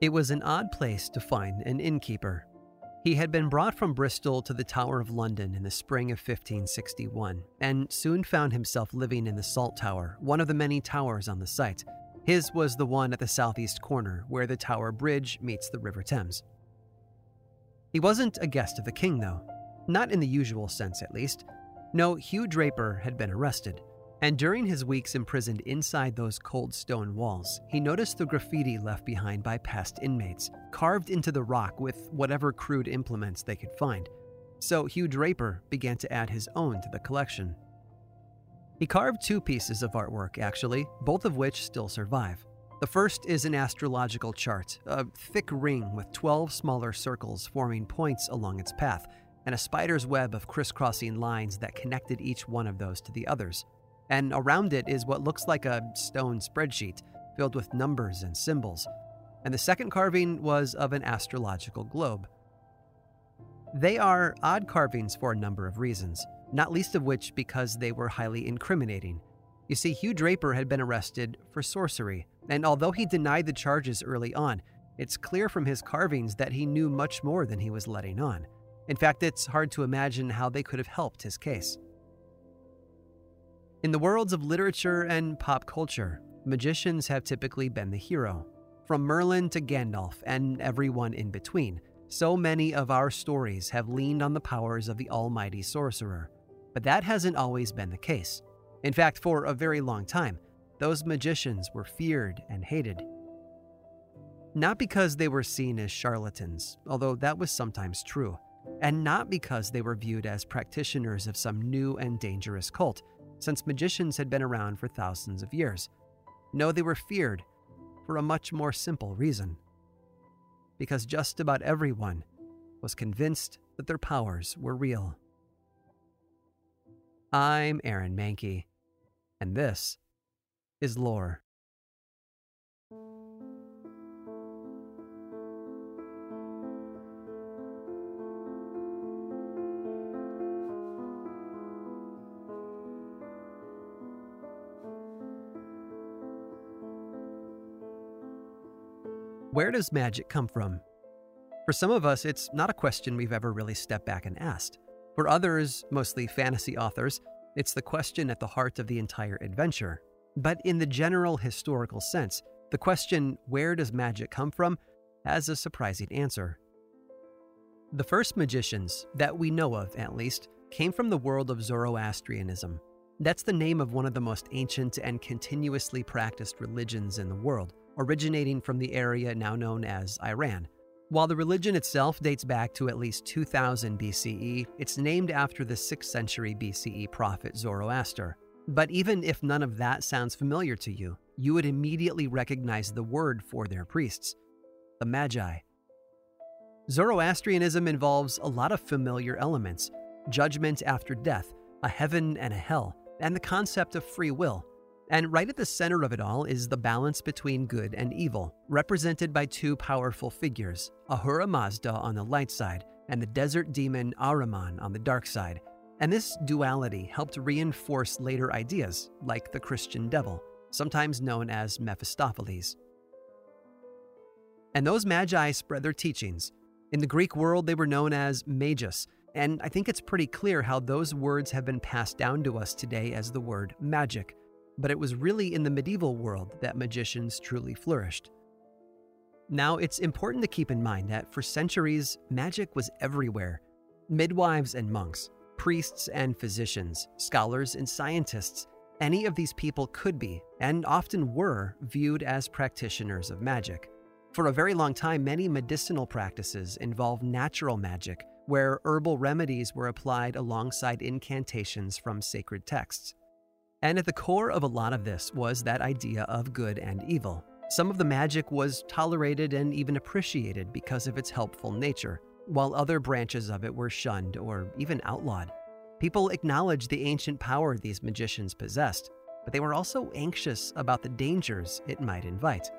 It was an odd place to find an innkeeper. He had been brought from Bristol to the Tower of London in the spring of 1561 and soon found himself living in the Salt Tower, one of the many towers on the site. His was the one at the southeast corner where the Tower Bridge meets the River Thames. He wasn't a guest of the king, though. Not in the usual sense, at least. No, Hugh Draper had been arrested. And during his weeks imprisoned inside those cold stone walls, he noticed the graffiti left behind by past inmates, carved into the rock with whatever crude implements they could find. So Hugh Draper began to add his own to the collection. He carved two pieces of artwork, actually, both of which still survive. The first is an astrological chart, a thick ring with 12 smaller circles forming points along its path, and a spider's web of crisscrossing lines that connected each one of those to the others and around it is what looks like a stone spreadsheet filled with numbers and symbols. And the second carving was of an astrological globe. They are odd carvings for a number of reasons, not least of which because they were highly incriminating. You see, Hugh Draper had been arrested for sorcery, and although he denied the charges early on, it's clear from his carvings that he knew much more than he was letting on. In fact, it's hard to imagine how they could have helped his case. In the worlds of literature and pop culture, magicians have typically been the hero. From Merlin to Gandalf and everyone in between, so many of our stories have leaned on the powers of the almighty sorcerer. But that hasn't always been the case. In fact, for a very long time, those magicians were feared and hated. Not because they were seen as charlatans, although that was sometimes true, and not because they were viewed as practitioners of some new and dangerous cult since magicians had been around for thousands of years. No, they were feared for a much more simple reason. Because just about everyone was convinced that their powers were real. I'm Aaron Mahnke, and this is Lore. Where does magic come from? For some of us, it's not a question we've ever really stepped back and asked. For others, mostly fantasy authors, it's the question at the heart of the entire adventure. But in the general historical sense, the question, where does magic come from, has a surprising answer. The first magicians, that we know of at least, came from the world of Zoroastrianism. That's the name of one of the most ancient and continuously practiced religions in the world originating from the area now known as Iran. While the religion itself dates back to at least 2000 BCE, it's named after the 6th century BCE prophet Zoroaster. But even if none of that sounds familiar to you, you would immediately recognize the word for their priests the Magi. Zoroastrianism involves a lot of familiar elements judgment after death, a heaven and a hell, and the concept of free will. And right at the center of it all is the balance between good and evil, represented by two powerful figures Ahura Mazda on the light side and the desert demon Ahriman on the dark side. And this duality helped reinforce later ideas, like the Christian devil, sometimes known as Mephistopheles. And those magi spread their teachings. In the Greek world, they were known as magus, and I think it's pretty clear how those words have been passed down to us today as the word magic but it was really in the medieval world that magicians truly flourished. Now, it's important to keep in mind that for centuries, magic was everywhere. Midwives and monks, priests and physicians, scholars and scientists, any of these people could be, and often were, viewed as practitioners of magic. For a very long time, many medicinal practices involved natural magic, where herbal remedies were applied alongside incantations from sacred texts. And at the core of a lot of this was that idea of good and evil. Some of the magic was tolerated and even appreciated because of its helpful nature, while other branches of it were shunned or even outlawed. People acknowledged the ancient power these magicians possessed, but they were also anxious about the dangers it might invite.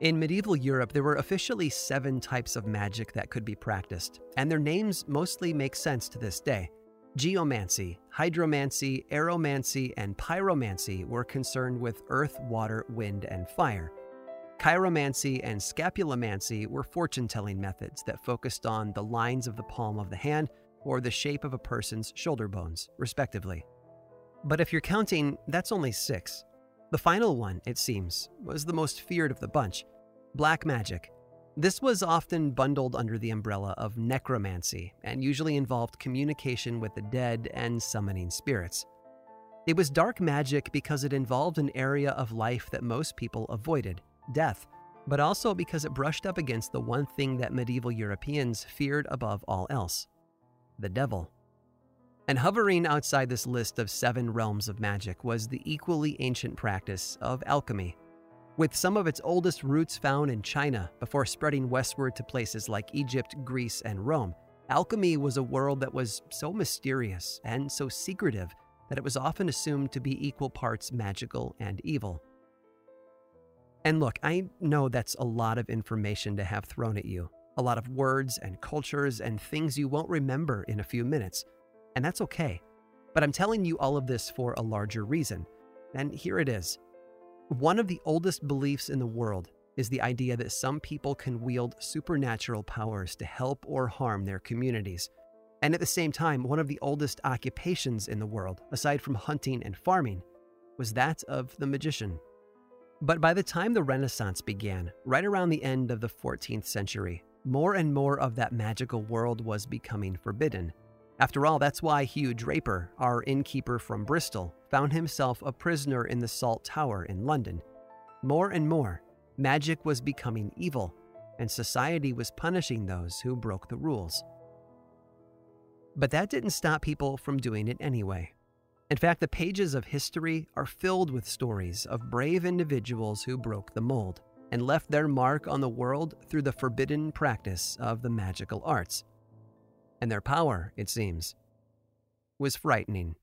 In medieval Europe, there were officially seven types of magic that could be practiced, and their names mostly make sense to this day. Geomancy, hydromancy, aeromancy, and pyromancy were concerned with earth, water, wind, and fire. Chiromancy and scapulomancy were fortune telling methods that focused on the lines of the palm of the hand or the shape of a person's shoulder bones, respectively. But if you're counting, that's only six. The final one, it seems, was the most feared of the bunch black magic. This was often bundled under the umbrella of necromancy and usually involved communication with the dead and summoning spirits. It was dark magic because it involved an area of life that most people avoided death, but also because it brushed up against the one thing that medieval Europeans feared above all else the devil. And hovering outside this list of seven realms of magic was the equally ancient practice of alchemy, with some of its oldest roots found in China before spreading westward to places like Egypt, Greece, and Rome. Alchemy was a world that was so mysterious and so secretive that it was often assumed to be equal parts magical and evil. And look, I know that's a lot of information to have thrown at you, a lot of words and cultures and things you won't remember in a few minutes, and that's okay. But I'm telling you all of this for a larger reason, and here it is. One of the oldest beliefs in the world is the idea that some people can wield supernatural powers to help or harm their communities. And at the same time, one of the oldest occupations in the world, aside from hunting and farming, was that of the magician. But by the time the Renaissance began, right around the end of the 14th century, more and more of that magical world was becoming forbidden. After all, that's why Hugh Draper, our innkeeper from Bristol, found himself a prisoner in the Salt Tower in London. More and more, magic was becoming evil, and society was punishing those who broke the rules. But that didn't stop people from doing it anyway. In fact, the pages of history are filled with stories of brave individuals who broke the mold and left their mark on the world through the forbidden practice of the magical arts and their power, it seems, was frightening.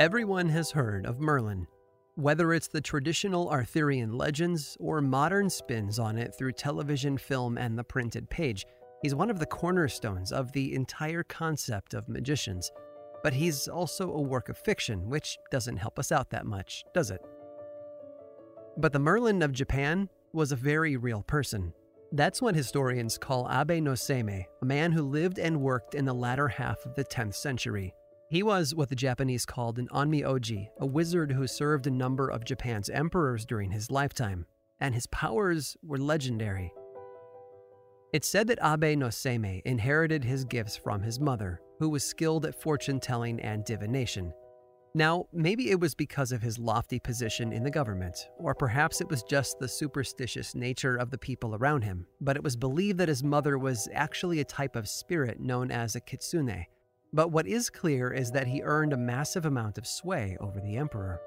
Everyone has heard of Merlin, whether it's the traditional Arthurian legends or modern spins on it through television, film, and the printed page. He's one of the cornerstones of the entire concept of magicians. But he's also a work of fiction, which doesn't help us out that much, does it? But the Merlin of Japan was a very real person. That's what historians call Abe no Seimei, a man who lived and worked in the latter half of the 10th century. He was what the Japanese called an onmyoji, a wizard who served a number of Japan's emperors during his lifetime, and his powers were legendary. It's said that Abe no Seimei inherited his gifts from his mother, who was skilled at fortune telling and divination. Now, maybe it was because of his lofty position in the government, or perhaps it was just the superstitious nature of the people around him, but it was believed that his mother was actually a type of spirit known as a kitsune. But what is clear is that he earned a massive amount of sway over the emperor.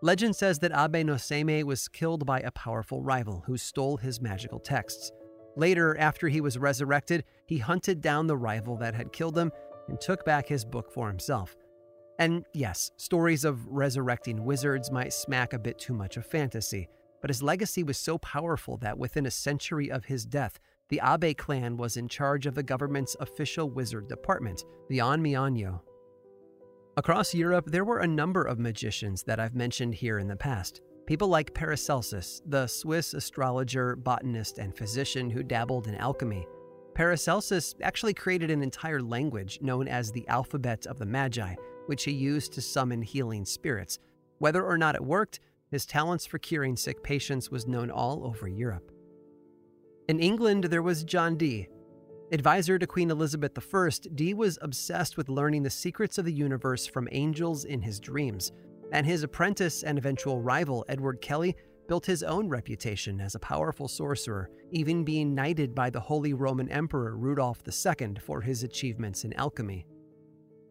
Legend says that Abe no Seimei was killed by a powerful rival who stole his magical texts. Later, after he was resurrected, he hunted down the rival that had killed him and took back his book for himself. And yes, stories of resurrecting wizards might smack a bit too much of fantasy, but his legacy was so powerful that within a century of his death, the Abe clan was in charge of the government's official wizard department, the Onmyojo. Across Europe, there were a number of magicians that I've mentioned here in the past. People like Paracelsus, the Swiss astrologer, botanist, and physician who dabbled in alchemy. Paracelsus actually created an entire language known as the Alphabet of the Magi, which he used to summon healing spirits. Whether or not it worked, his talents for curing sick patients was known all over Europe. In England, there was John Dee. Advisor to Queen Elizabeth I, Dee was obsessed with learning the secrets of the universe from angels in his dreams and his apprentice and eventual rival, Edward Kelly, built his own reputation as a powerful sorcerer, even being knighted by the Holy Roman Emperor Rudolf II for his achievements in alchemy.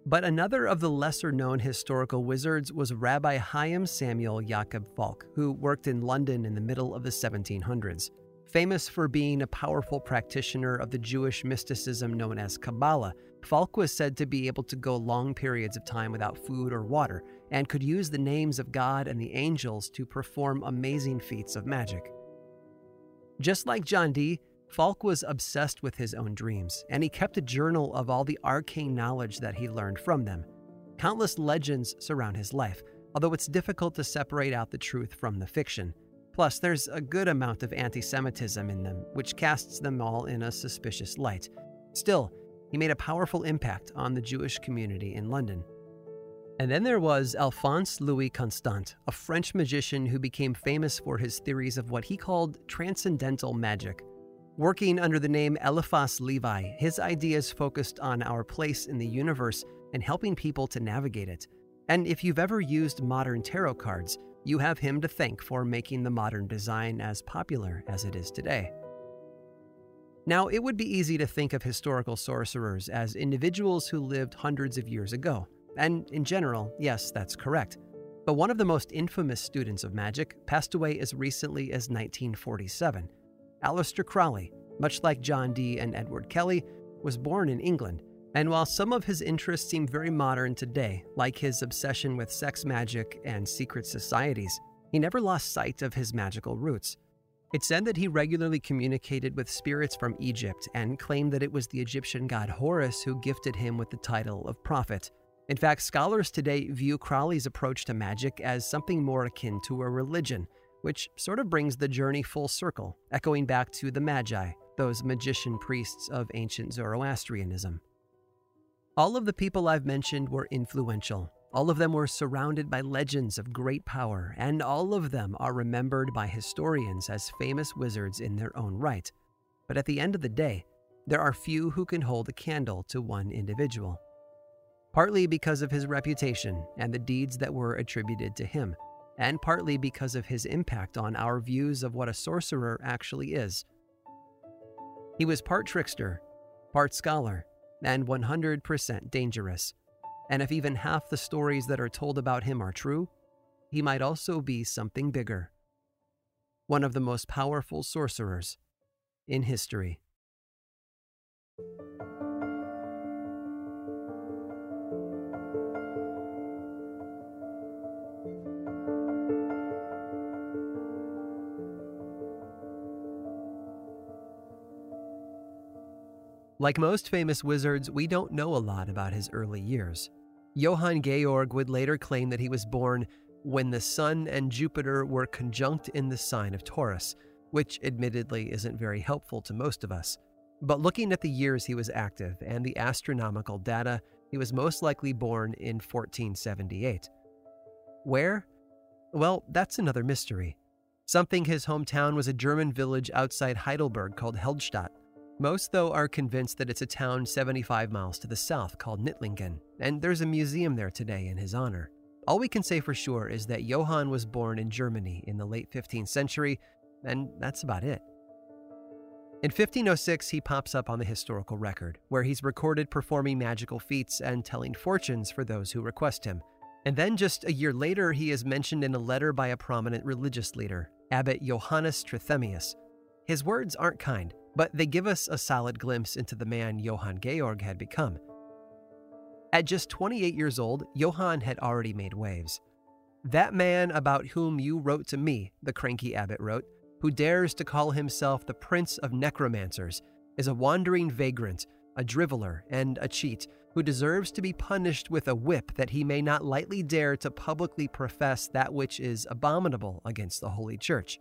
But another of the lesser known historical wizards was Rabbi Chaim Samuel Jacob Falk, who worked in London in the middle of the 1700s. Famous for being a powerful practitioner of the Jewish mysticism known as Kabbalah, Falk was said to be able to go long periods of time without food or water, and could use the names of God and the angels to perform amazing feats of magic. Just like John Dee, Falk was obsessed with his own dreams, and he kept a journal of all the arcane knowledge that he learned from them. Countless legends surround his life, although it's difficult to separate out the truth from the fiction. Plus, there's a good amount of anti Semitism in them, which casts them all in a suspicious light. Still, he made a powerful impact on the Jewish community in London. And then there was Alphonse Louis Constant, a French magician who became famous for his theories of what he called transcendental magic. Working under the name Eliphas Levi, his ideas focused on our place in the universe and helping people to navigate it. And if you've ever used modern tarot cards, you have him to thank for making the modern design as popular as it is today. Now, it would be easy to think of historical sorcerers as individuals who lived hundreds of years ago, and in general, yes, that's correct. But one of the most infamous students of magic passed away as recently as 1947. Aleister Crowley, much like John Dee and Edward Kelly, was born in England and while some of his interests seem very modern today, like his obsession with sex magic and secret societies, he never lost sight of his magical roots. It's said that he regularly communicated with spirits from Egypt and claimed that it was the Egyptian god Horus who gifted him with the title of prophet. In fact, scholars today view Crowley's approach to magic as something more akin to a religion, which sort of brings the journey full circle, echoing back to the Magi, those magician priests of ancient Zoroastrianism. All of the people I've mentioned were influential. All of them were surrounded by legends of great power, and all of them are remembered by historians as famous wizards in their own right. But at the end of the day, there are few who can hold a candle to one individual. Partly because of his reputation and the deeds that were attributed to him, and partly because of his impact on our views of what a sorcerer actually is. He was part trickster, part scholar, and 100% dangerous. And if even half the stories that are told about him are true, he might also be something bigger. One of the most powerful sorcerers in history. Like most famous wizards, we don't know a lot about his early years. Johann Georg would later claim that he was born when the Sun and Jupiter were conjunct in the sign of Taurus, which admittedly isn't very helpful to most of us. But looking at the years he was active and the astronomical data, he was most likely born in 1478. Where? Well, that's another mystery. Something his hometown was a German village outside Heidelberg called Helmstadt. Most, though, are convinced that it's a town 75 miles to the south called Knittlingen, and there's a museum there today in his honor. All we can say for sure is that Johann was born in Germany in the late 15th century, and that's about it. In 1506, he pops up on the historical record, where he's recorded performing magical feats and telling fortunes for those who request him. And then just a year later, he is mentioned in a letter by a prominent religious leader, Abbot Johannes Trithemius. His words aren't kind, but they give us a solid glimpse into the man Johann Georg had become. At just 28 years old, Johann had already made waves. That man about whom you wrote to me, the cranky abbot wrote, who dares to call himself the prince of necromancers, is a wandering vagrant, a driveler, and a cheat, who deserves to be punished with a whip that he may not lightly dare to publicly profess that which is abominable against the Holy Church.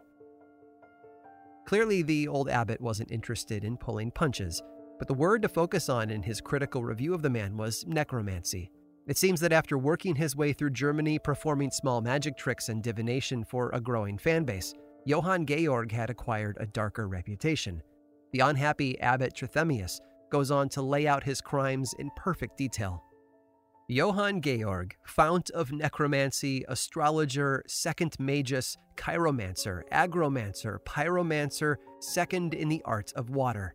Clearly, the old abbot wasn't interested in pulling punches, but the word to focus on in his critical review of the man was necromancy. It seems that after working his way through Germany performing small magic tricks and divination for a growing fan base, Johann Georg had acquired a darker reputation. The unhappy abbot Trithemius goes on to lay out his crimes in perfect detail. Johann Georg, fount of necromancy, astrologer, second magus, chiromancer, aeromancer, pyromancer, second in the art of water.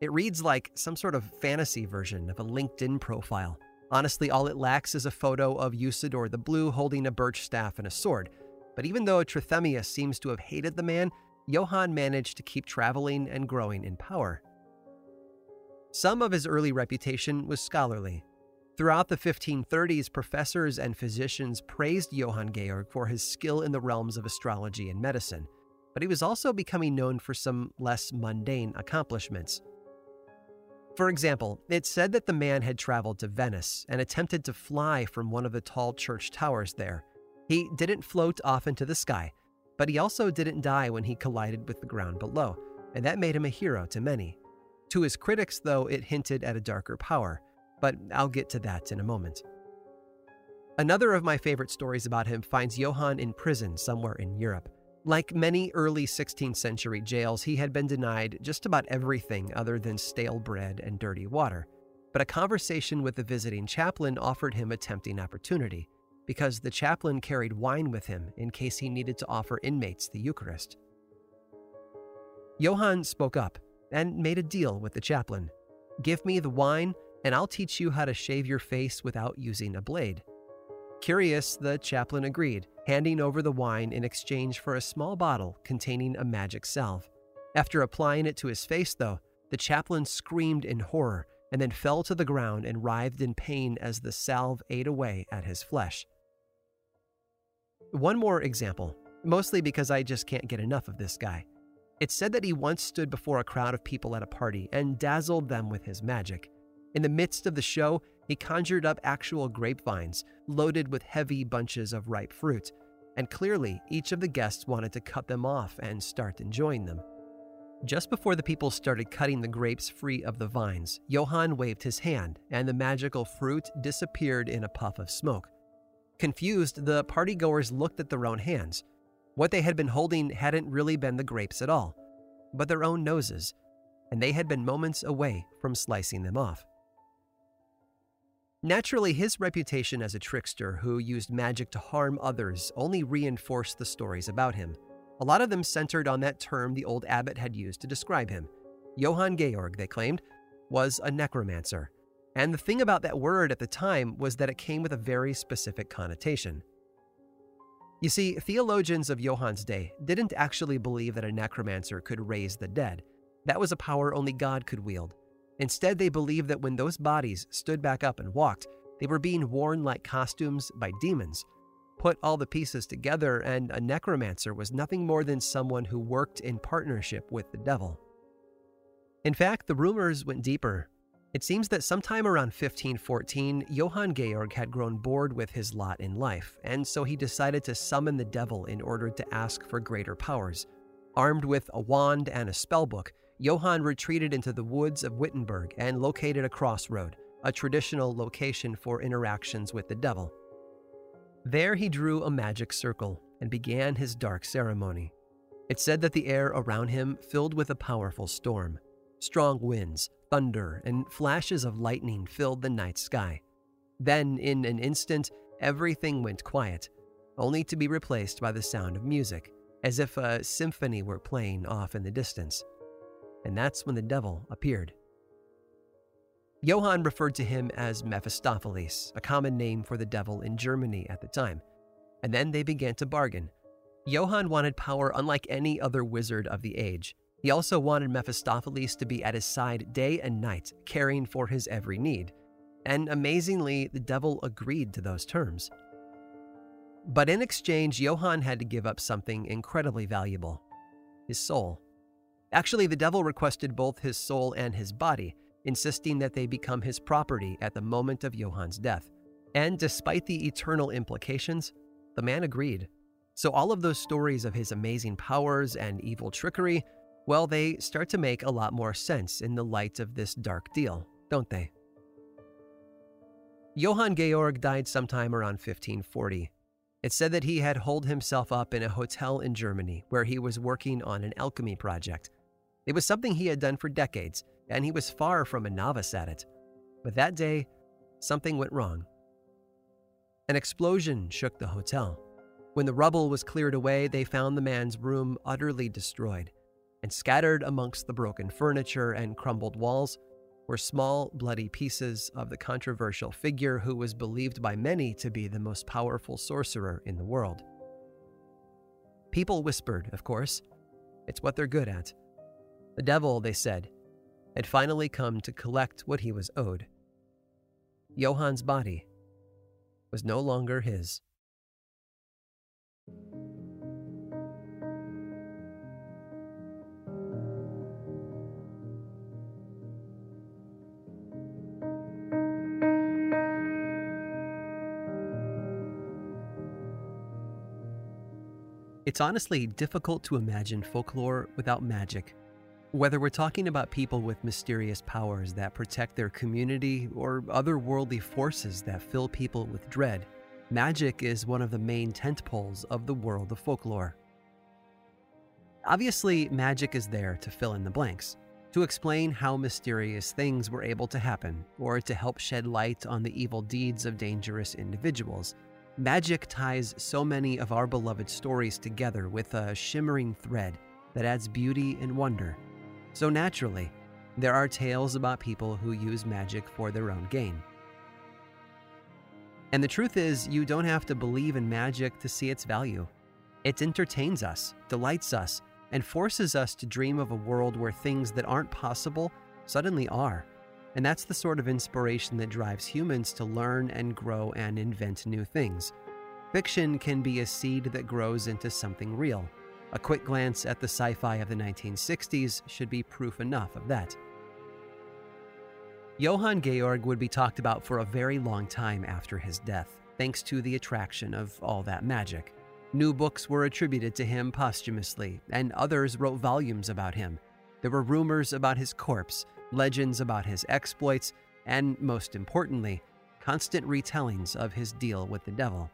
It reads like some sort of fantasy version of a LinkedIn profile. Honestly, all it lacks is a photo of Usidore the Blue holding a birch staff and a sword. But even though Trithemius seems to have hated the man, Johann managed to keep traveling and growing in power. Some of his early reputation was scholarly, Throughout the 1530s, professors and physicians praised Johann Georg for his skill in the realms of astrology and medicine. but he was also becoming known for some less mundane accomplishments. For example, it's said that the man had traveled to Venice and attempted to fly from one of the tall church towers there. He didn't float off into the sky, but he also didn't die when he collided with the ground below, and that made him a hero to many. To his critics, though, it hinted at a darker power, but I'll get to that in a moment. Another of my favorite stories about him finds Johann in prison somewhere in Europe. Like many early 16th century jails, he had been denied just about everything other than stale bread and dirty water. But a conversation with the visiting chaplain offered him a tempting opportunity, because the chaplain carried wine with him in case he needed to offer inmates the Eucharist. Johann spoke up and made a deal with the chaplain Give me the wine, and I'll teach you how to shave your face without using a blade. Curious, the chaplain agreed, handing over the wine in exchange for a small bottle containing a magic salve. After applying it to his face, though, the chaplain screamed in horror and then fell to the ground and writhed in pain as the salve ate away at his flesh. One more example, mostly because I just can't get enough of this guy. It's said that he once stood before a crowd of people at a party and dazzled them with his magic. In the midst of the show, he conjured up actual grapevines loaded with heavy bunches of ripe fruit, and clearly each of the guests wanted to cut them off and start enjoying them. Just before the people started cutting the grapes free of the vines, Johann waved his hand, and the magical fruit disappeared in a puff of smoke. Confused, the partygoers looked at their own hands. What they had been holding hadn't really been the grapes at all, but their own noses, and they had been moments away from slicing them off. Naturally, his reputation as a trickster who used magic to harm others only reinforced the stories about him. A lot of them centered on that term the old abbot had used to describe him. Johann Georg, they claimed, was a necromancer. And the thing about that word at the time was that it came with a very specific connotation. You see, theologians of Johann's day didn't actually believe that a necromancer could raise the dead. That was a power only God could wield. Instead, they believed that when those bodies stood back up and walked, they were being worn like costumes by demons. Put all the pieces together, and a necromancer was nothing more than someone who worked in partnership with the devil. In fact, the rumors went deeper. It seems that sometime around 1514, Johann Georg had grown bored with his lot in life, and so he decided to summon the devil in order to ask for greater powers. Armed with a wand and a spellbook, Johann retreated into the woods of Wittenberg and located a crossroad, a traditional location for interactions with the devil. There he drew a magic circle and began his dark ceremony. It said that the air around him filled with a powerful storm. Strong winds, thunder, and flashes of lightning filled the night sky. Then, in an instant, everything went quiet, only to be replaced by the sound of music, as if a symphony were playing off in the distance and that's when the devil appeared. Johann referred to him as Mephistopheles, a common name for the devil in Germany at the time, and then they began to bargain. Johann wanted power unlike any other wizard of the age. He also wanted Mephistopheles to be at his side day and night, caring for his every need. And amazingly, the devil agreed to those terms. But in exchange, Johann had to give up something incredibly valuable his soul. Actually, the devil requested both his soul and his body, insisting that they become his property at the moment of Johann's death. And despite the eternal implications, the man agreed. So, all of those stories of his amazing powers and evil trickery, well, they start to make a lot more sense in the light of this dark deal, don't they? Johann Georg died sometime around 1540. It said that he had holed himself up in a hotel in Germany where he was working on an alchemy project. It was something he had done for decades, and he was far from a novice at it. But that day, something went wrong. An explosion shook the hotel. When the rubble was cleared away, they found the man's room utterly destroyed, and scattered amongst the broken furniture and crumbled walls were small, bloody pieces of the controversial figure who was believed by many to be the most powerful sorcerer in the world. People whispered, of course. It's what they're good at. The devil, they said, had finally come to collect what he was owed. Johann's body was no longer his. It's honestly difficult to imagine folklore without magic. Whether we're talking about people with mysterious powers that protect their community or otherworldly forces that fill people with dread, magic is one of the main tentpoles of the world of folklore. Obviously, magic is there to fill in the blanks, to explain how mysterious things were able to happen, or to help shed light on the evil deeds of dangerous individuals. Magic ties so many of our beloved stories together with a shimmering thread that adds beauty and wonder. So naturally, there are tales about people who use magic for their own gain. And the truth is, you don't have to believe in magic to see its value. It entertains us, delights us, and forces us to dream of a world where things that aren't possible suddenly are. And that's the sort of inspiration that drives humans to learn and grow and invent new things. Fiction can be a seed that grows into something real. A quick glance at the sci fi of the 1960s should be proof enough of that. Johann Georg would be talked about for a very long time after his death, thanks to the attraction of all that magic. New books were attributed to him posthumously, and others wrote volumes about him. There were rumors about his corpse, legends about his exploits, and most importantly, constant retellings of his deal with the devil.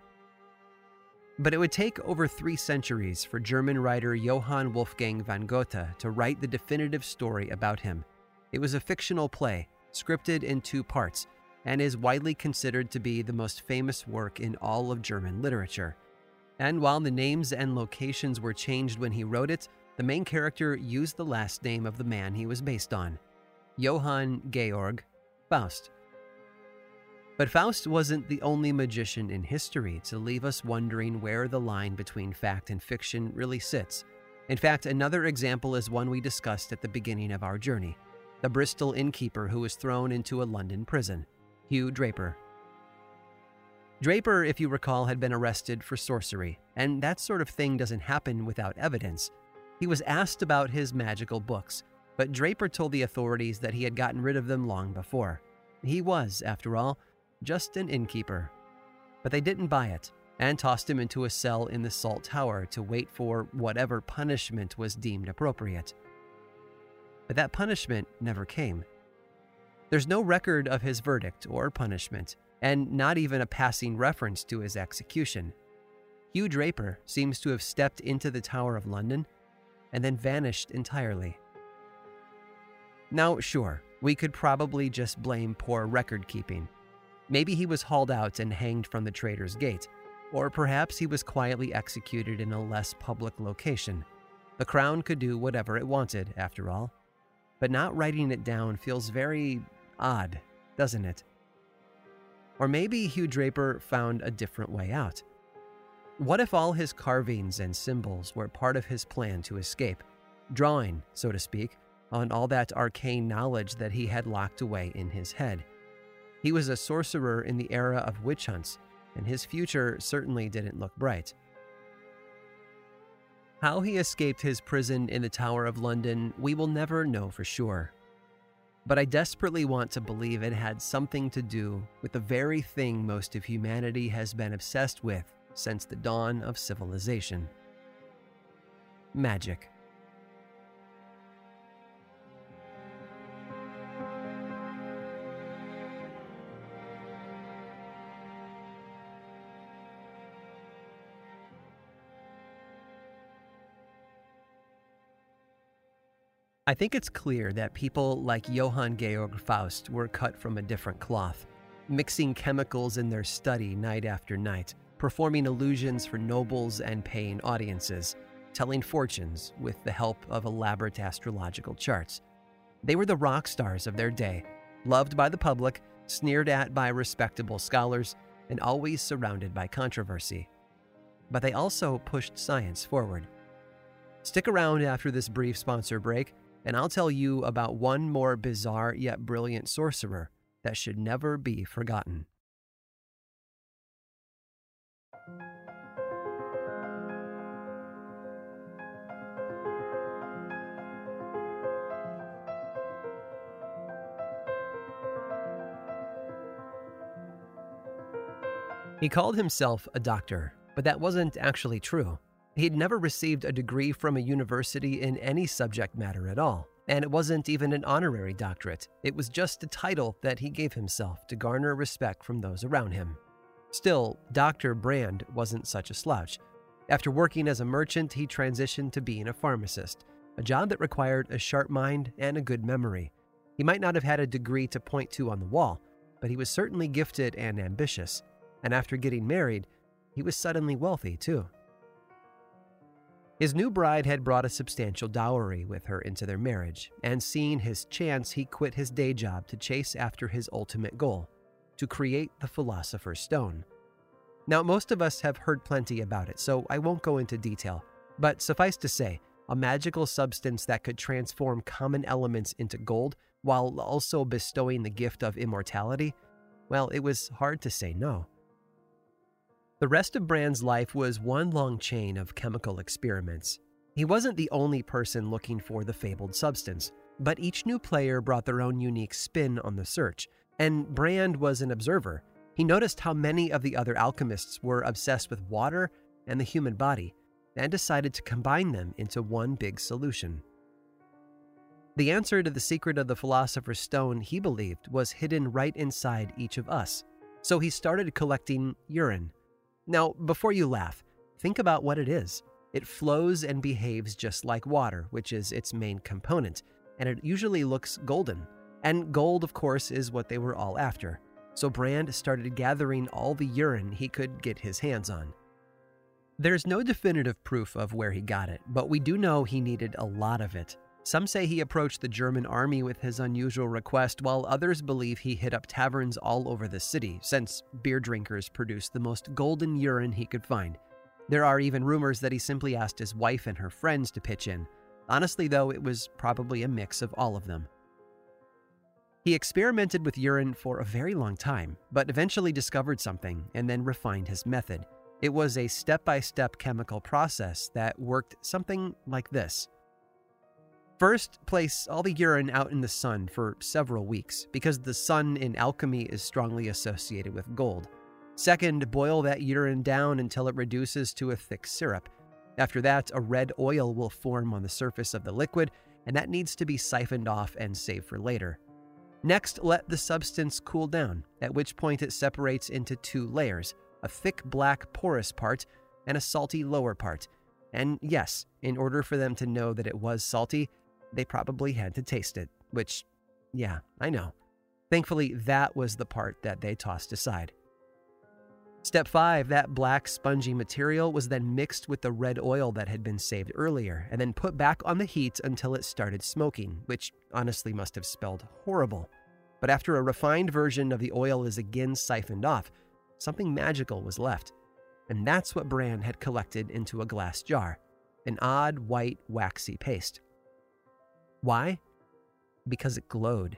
But it would take over three centuries for German writer Johann Wolfgang von Goethe to write the definitive story about him. It was a fictional play, scripted in two parts, and is widely considered to be the most famous work in all of German literature. And while the names and locations were changed when he wrote it, the main character used the last name of the man he was based on Johann Georg Faust. But Faust wasn't the only magician in history to leave us wondering where the line between fact and fiction really sits. In fact, another example is one we discussed at the beginning of our journey the Bristol innkeeper who was thrown into a London prison, Hugh Draper. Draper, if you recall, had been arrested for sorcery, and that sort of thing doesn't happen without evidence. He was asked about his magical books, but Draper told the authorities that he had gotten rid of them long before. He was, after all, just an innkeeper. But they didn't buy it and tossed him into a cell in the Salt Tower to wait for whatever punishment was deemed appropriate. But that punishment never came. There's no record of his verdict or punishment, and not even a passing reference to his execution. Hugh Draper seems to have stepped into the Tower of London and then vanished entirely. Now, sure, we could probably just blame poor record keeping. Maybe he was hauled out and hanged from the Traitor's Gate, or perhaps he was quietly executed in a less public location. The Crown could do whatever it wanted, after all. But not writing it down feels very odd, doesn't it? Or maybe Hugh Draper found a different way out. What if all his carvings and symbols were part of his plan to escape, drawing, so to speak, on all that arcane knowledge that he had locked away in his head? He was a sorcerer in the era of witch hunts, and his future certainly didn't look bright. How he escaped his prison in the Tower of London, we will never know for sure but I desperately want to believe it had something to do with the very thing most of humanity has been obsessed with since the dawn of civilization magic. I think it's clear that people like Johann Georg Faust were cut from a different cloth, mixing chemicals in their study night after night, performing illusions for nobles and paying audiences, telling fortunes with the help of elaborate astrological charts. They were the rock stars of their day, loved by the public, sneered at by respectable scholars, and always surrounded by controversy. But they also pushed science forward. Stick around after this brief sponsor break and I'll tell you about one more bizarre yet brilliant sorcerer that should never be forgotten. He called himself a doctor, but that wasn't actually true. He'd never received a degree from a university in any subject matter at all, and it wasn't even an honorary doctorate. It was just a title that he gave himself to garner respect from those around him. Still, Dr. Brand wasn't such a slouch. After working as a merchant, he transitioned to being a pharmacist, a job that required a sharp mind and a good memory. He might not have had a degree to point to on the wall, but he was certainly gifted and ambitious. And after getting married, he was suddenly wealthy too. His new bride had brought a substantial dowry with her into their marriage, and seeing his chance, he quit his day job to chase after his ultimate goal to create the Philosopher's Stone. Now, most of us have heard plenty about it, so I won't go into detail, but suffice to say, a magical substance that could transform common elements into gold while also bestowing the gift of immortality, well, it was hard to say no. The rest of Brand's life was one long chain of chemical experiments. He wasn't the only person looking for the fabled substance, but each new player brought their own unique spin on the search, and Brand was an observer. He noticed how many of the other alchemists were obsessed with water and the human body, and decided to combine them into one big solution. The answer to the secret of the Philosopher's Stone, he believed, was hidden right inside each of us. So he started collecting urine. Now, before you laugh, think about what it is. It flows and behaves just like water, which is its main component, and it usually looks golden. And gold, of course, is what they were all after. So Brand started gathering all the urine he could get his hands on. There's no definitive proof of where he got it, but we do know he needed a lot of it. Some say he approached the German army with his unusual request, while others believe he hit up taverns all over the city, since beer drinkers produced the most golden urine he could find. There are even rumors that he simply asked his wife and her friends to pitch in. Honestly, though, it was probably a mix of all of them. He experimented with urine for a very long time, but eventually discovered something and then refined his method. It was a step by step chemical process that worked something like this. First, place all the urine out in the sun for several weeks, because the sun in alchemy is strongly associated with gold. Second, boil that urine down until it reduces to a thick syrup. After that, a red oil will form on the surface of the liquid, and that needs to be siphoned off and saved for later. Next, let the substance cool down, at which point it separates into two layers a thick black porous part and a salty lower part. And yes, in order for them to know that it was salty, they probably had to taste it, which, yeah, I know. Thankfully, that was the part that they tossed aside. Step 5 that black spongy material was then mixed with the red oil that had been saved earlier and then put back on the heat until it started smoking, which honestly must have smelled horrible. But after a refined version of the oil is again siphoned off, something magical was left. And that's what Brand had collected into a glass jar an odd white waxy paste. Why? Because it glowed.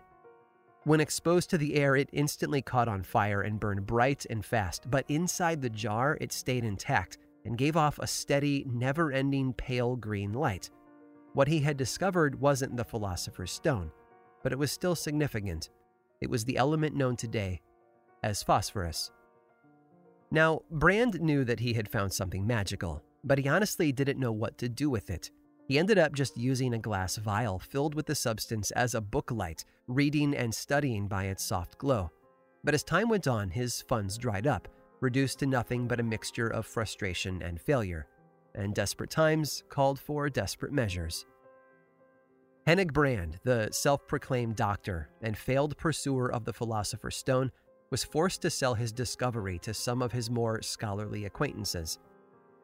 When exposed to the air, it instantly caught on fire and burned bright and fast, but inside the jar, it stayed intact and gave off a steady, never ending pale green light. What he had discovered wasn't the Philosopher's Stone, but it was still significant. It was the element known today as phosphorus. Now, Brand knew that he had found something magical, but he honestly didn't know what to do with it. He ended up just using a glass vial filled with the substance as a book light, reading and studying by its soft glow. But as time went on, his funds dried up, reduced to nothing but a mixture of frustration and failure. And desperate times called for desperate measures. Hennig Brand, the self proclaimed doctor and failed pursuer of the Philosopher's Stone, was forced to sell his discovery to some of his more scholarly acquaintances.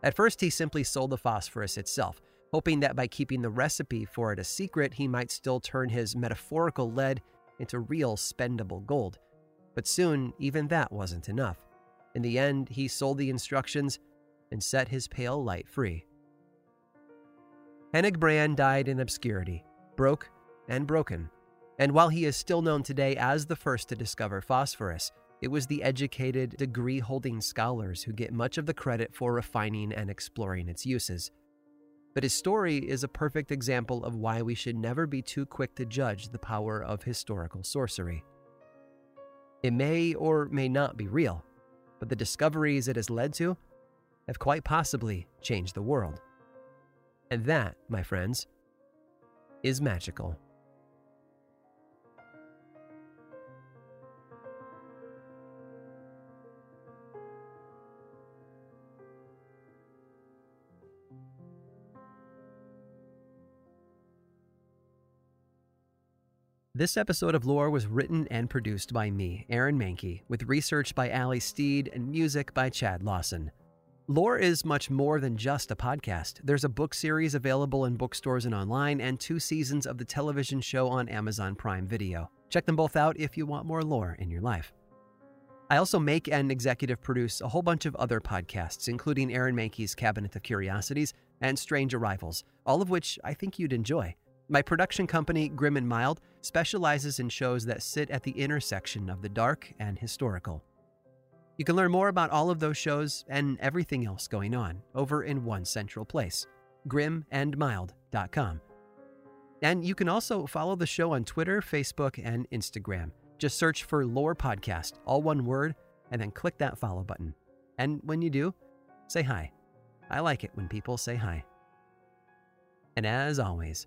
At first, he simply sold the phosphorus itself, hoping that by keeping the recipe for it a secret, he might still turn his metaphorical lead into real spendable gold. But soon, even that wasn't enough. In the end, he sold the instructions and set his pale light free. Hennig died in obscurity, broke and broken. And while he is still known today as the first to discover phosphorus, it was the educated, degree holding scholars who get much of the credit for refining and exploring its uses. But his story is a perfect example of why we should never be too quick to judge the power of historical sorcery. It may or may not be real, but the discoveries it has led to have quite possibly changed the world. And that, my friends, is magical. This episode of Lore was written and produced by me, Aaron Mahnke, with research by Ali Steed and music by Chad Lawson. Lore is much more than just a podcast. There's a book series available in bookstores and online, and two seasons of the television show on Amazon Prime Video. Check them both out if you want more lore in your life. I also make and executive produce a whole bunch of other podcasts, including Aaron Mahnke's Cabinet of Curiosities and Strange Arrivals, all of which I think you'd enjoy. My production company, Grim and Mild, specializes in shows that sit at the intersection of the dark and historical. You can learn more about all of those shows and everything else going on over in one central place, grimandmild.com. And you can also follow the show on Twitter, Facebook, and Instagram. Just search for Lore Podcast, all one word, and then click that follow button. And when you do, say hi. I like it when people say hi. And as always,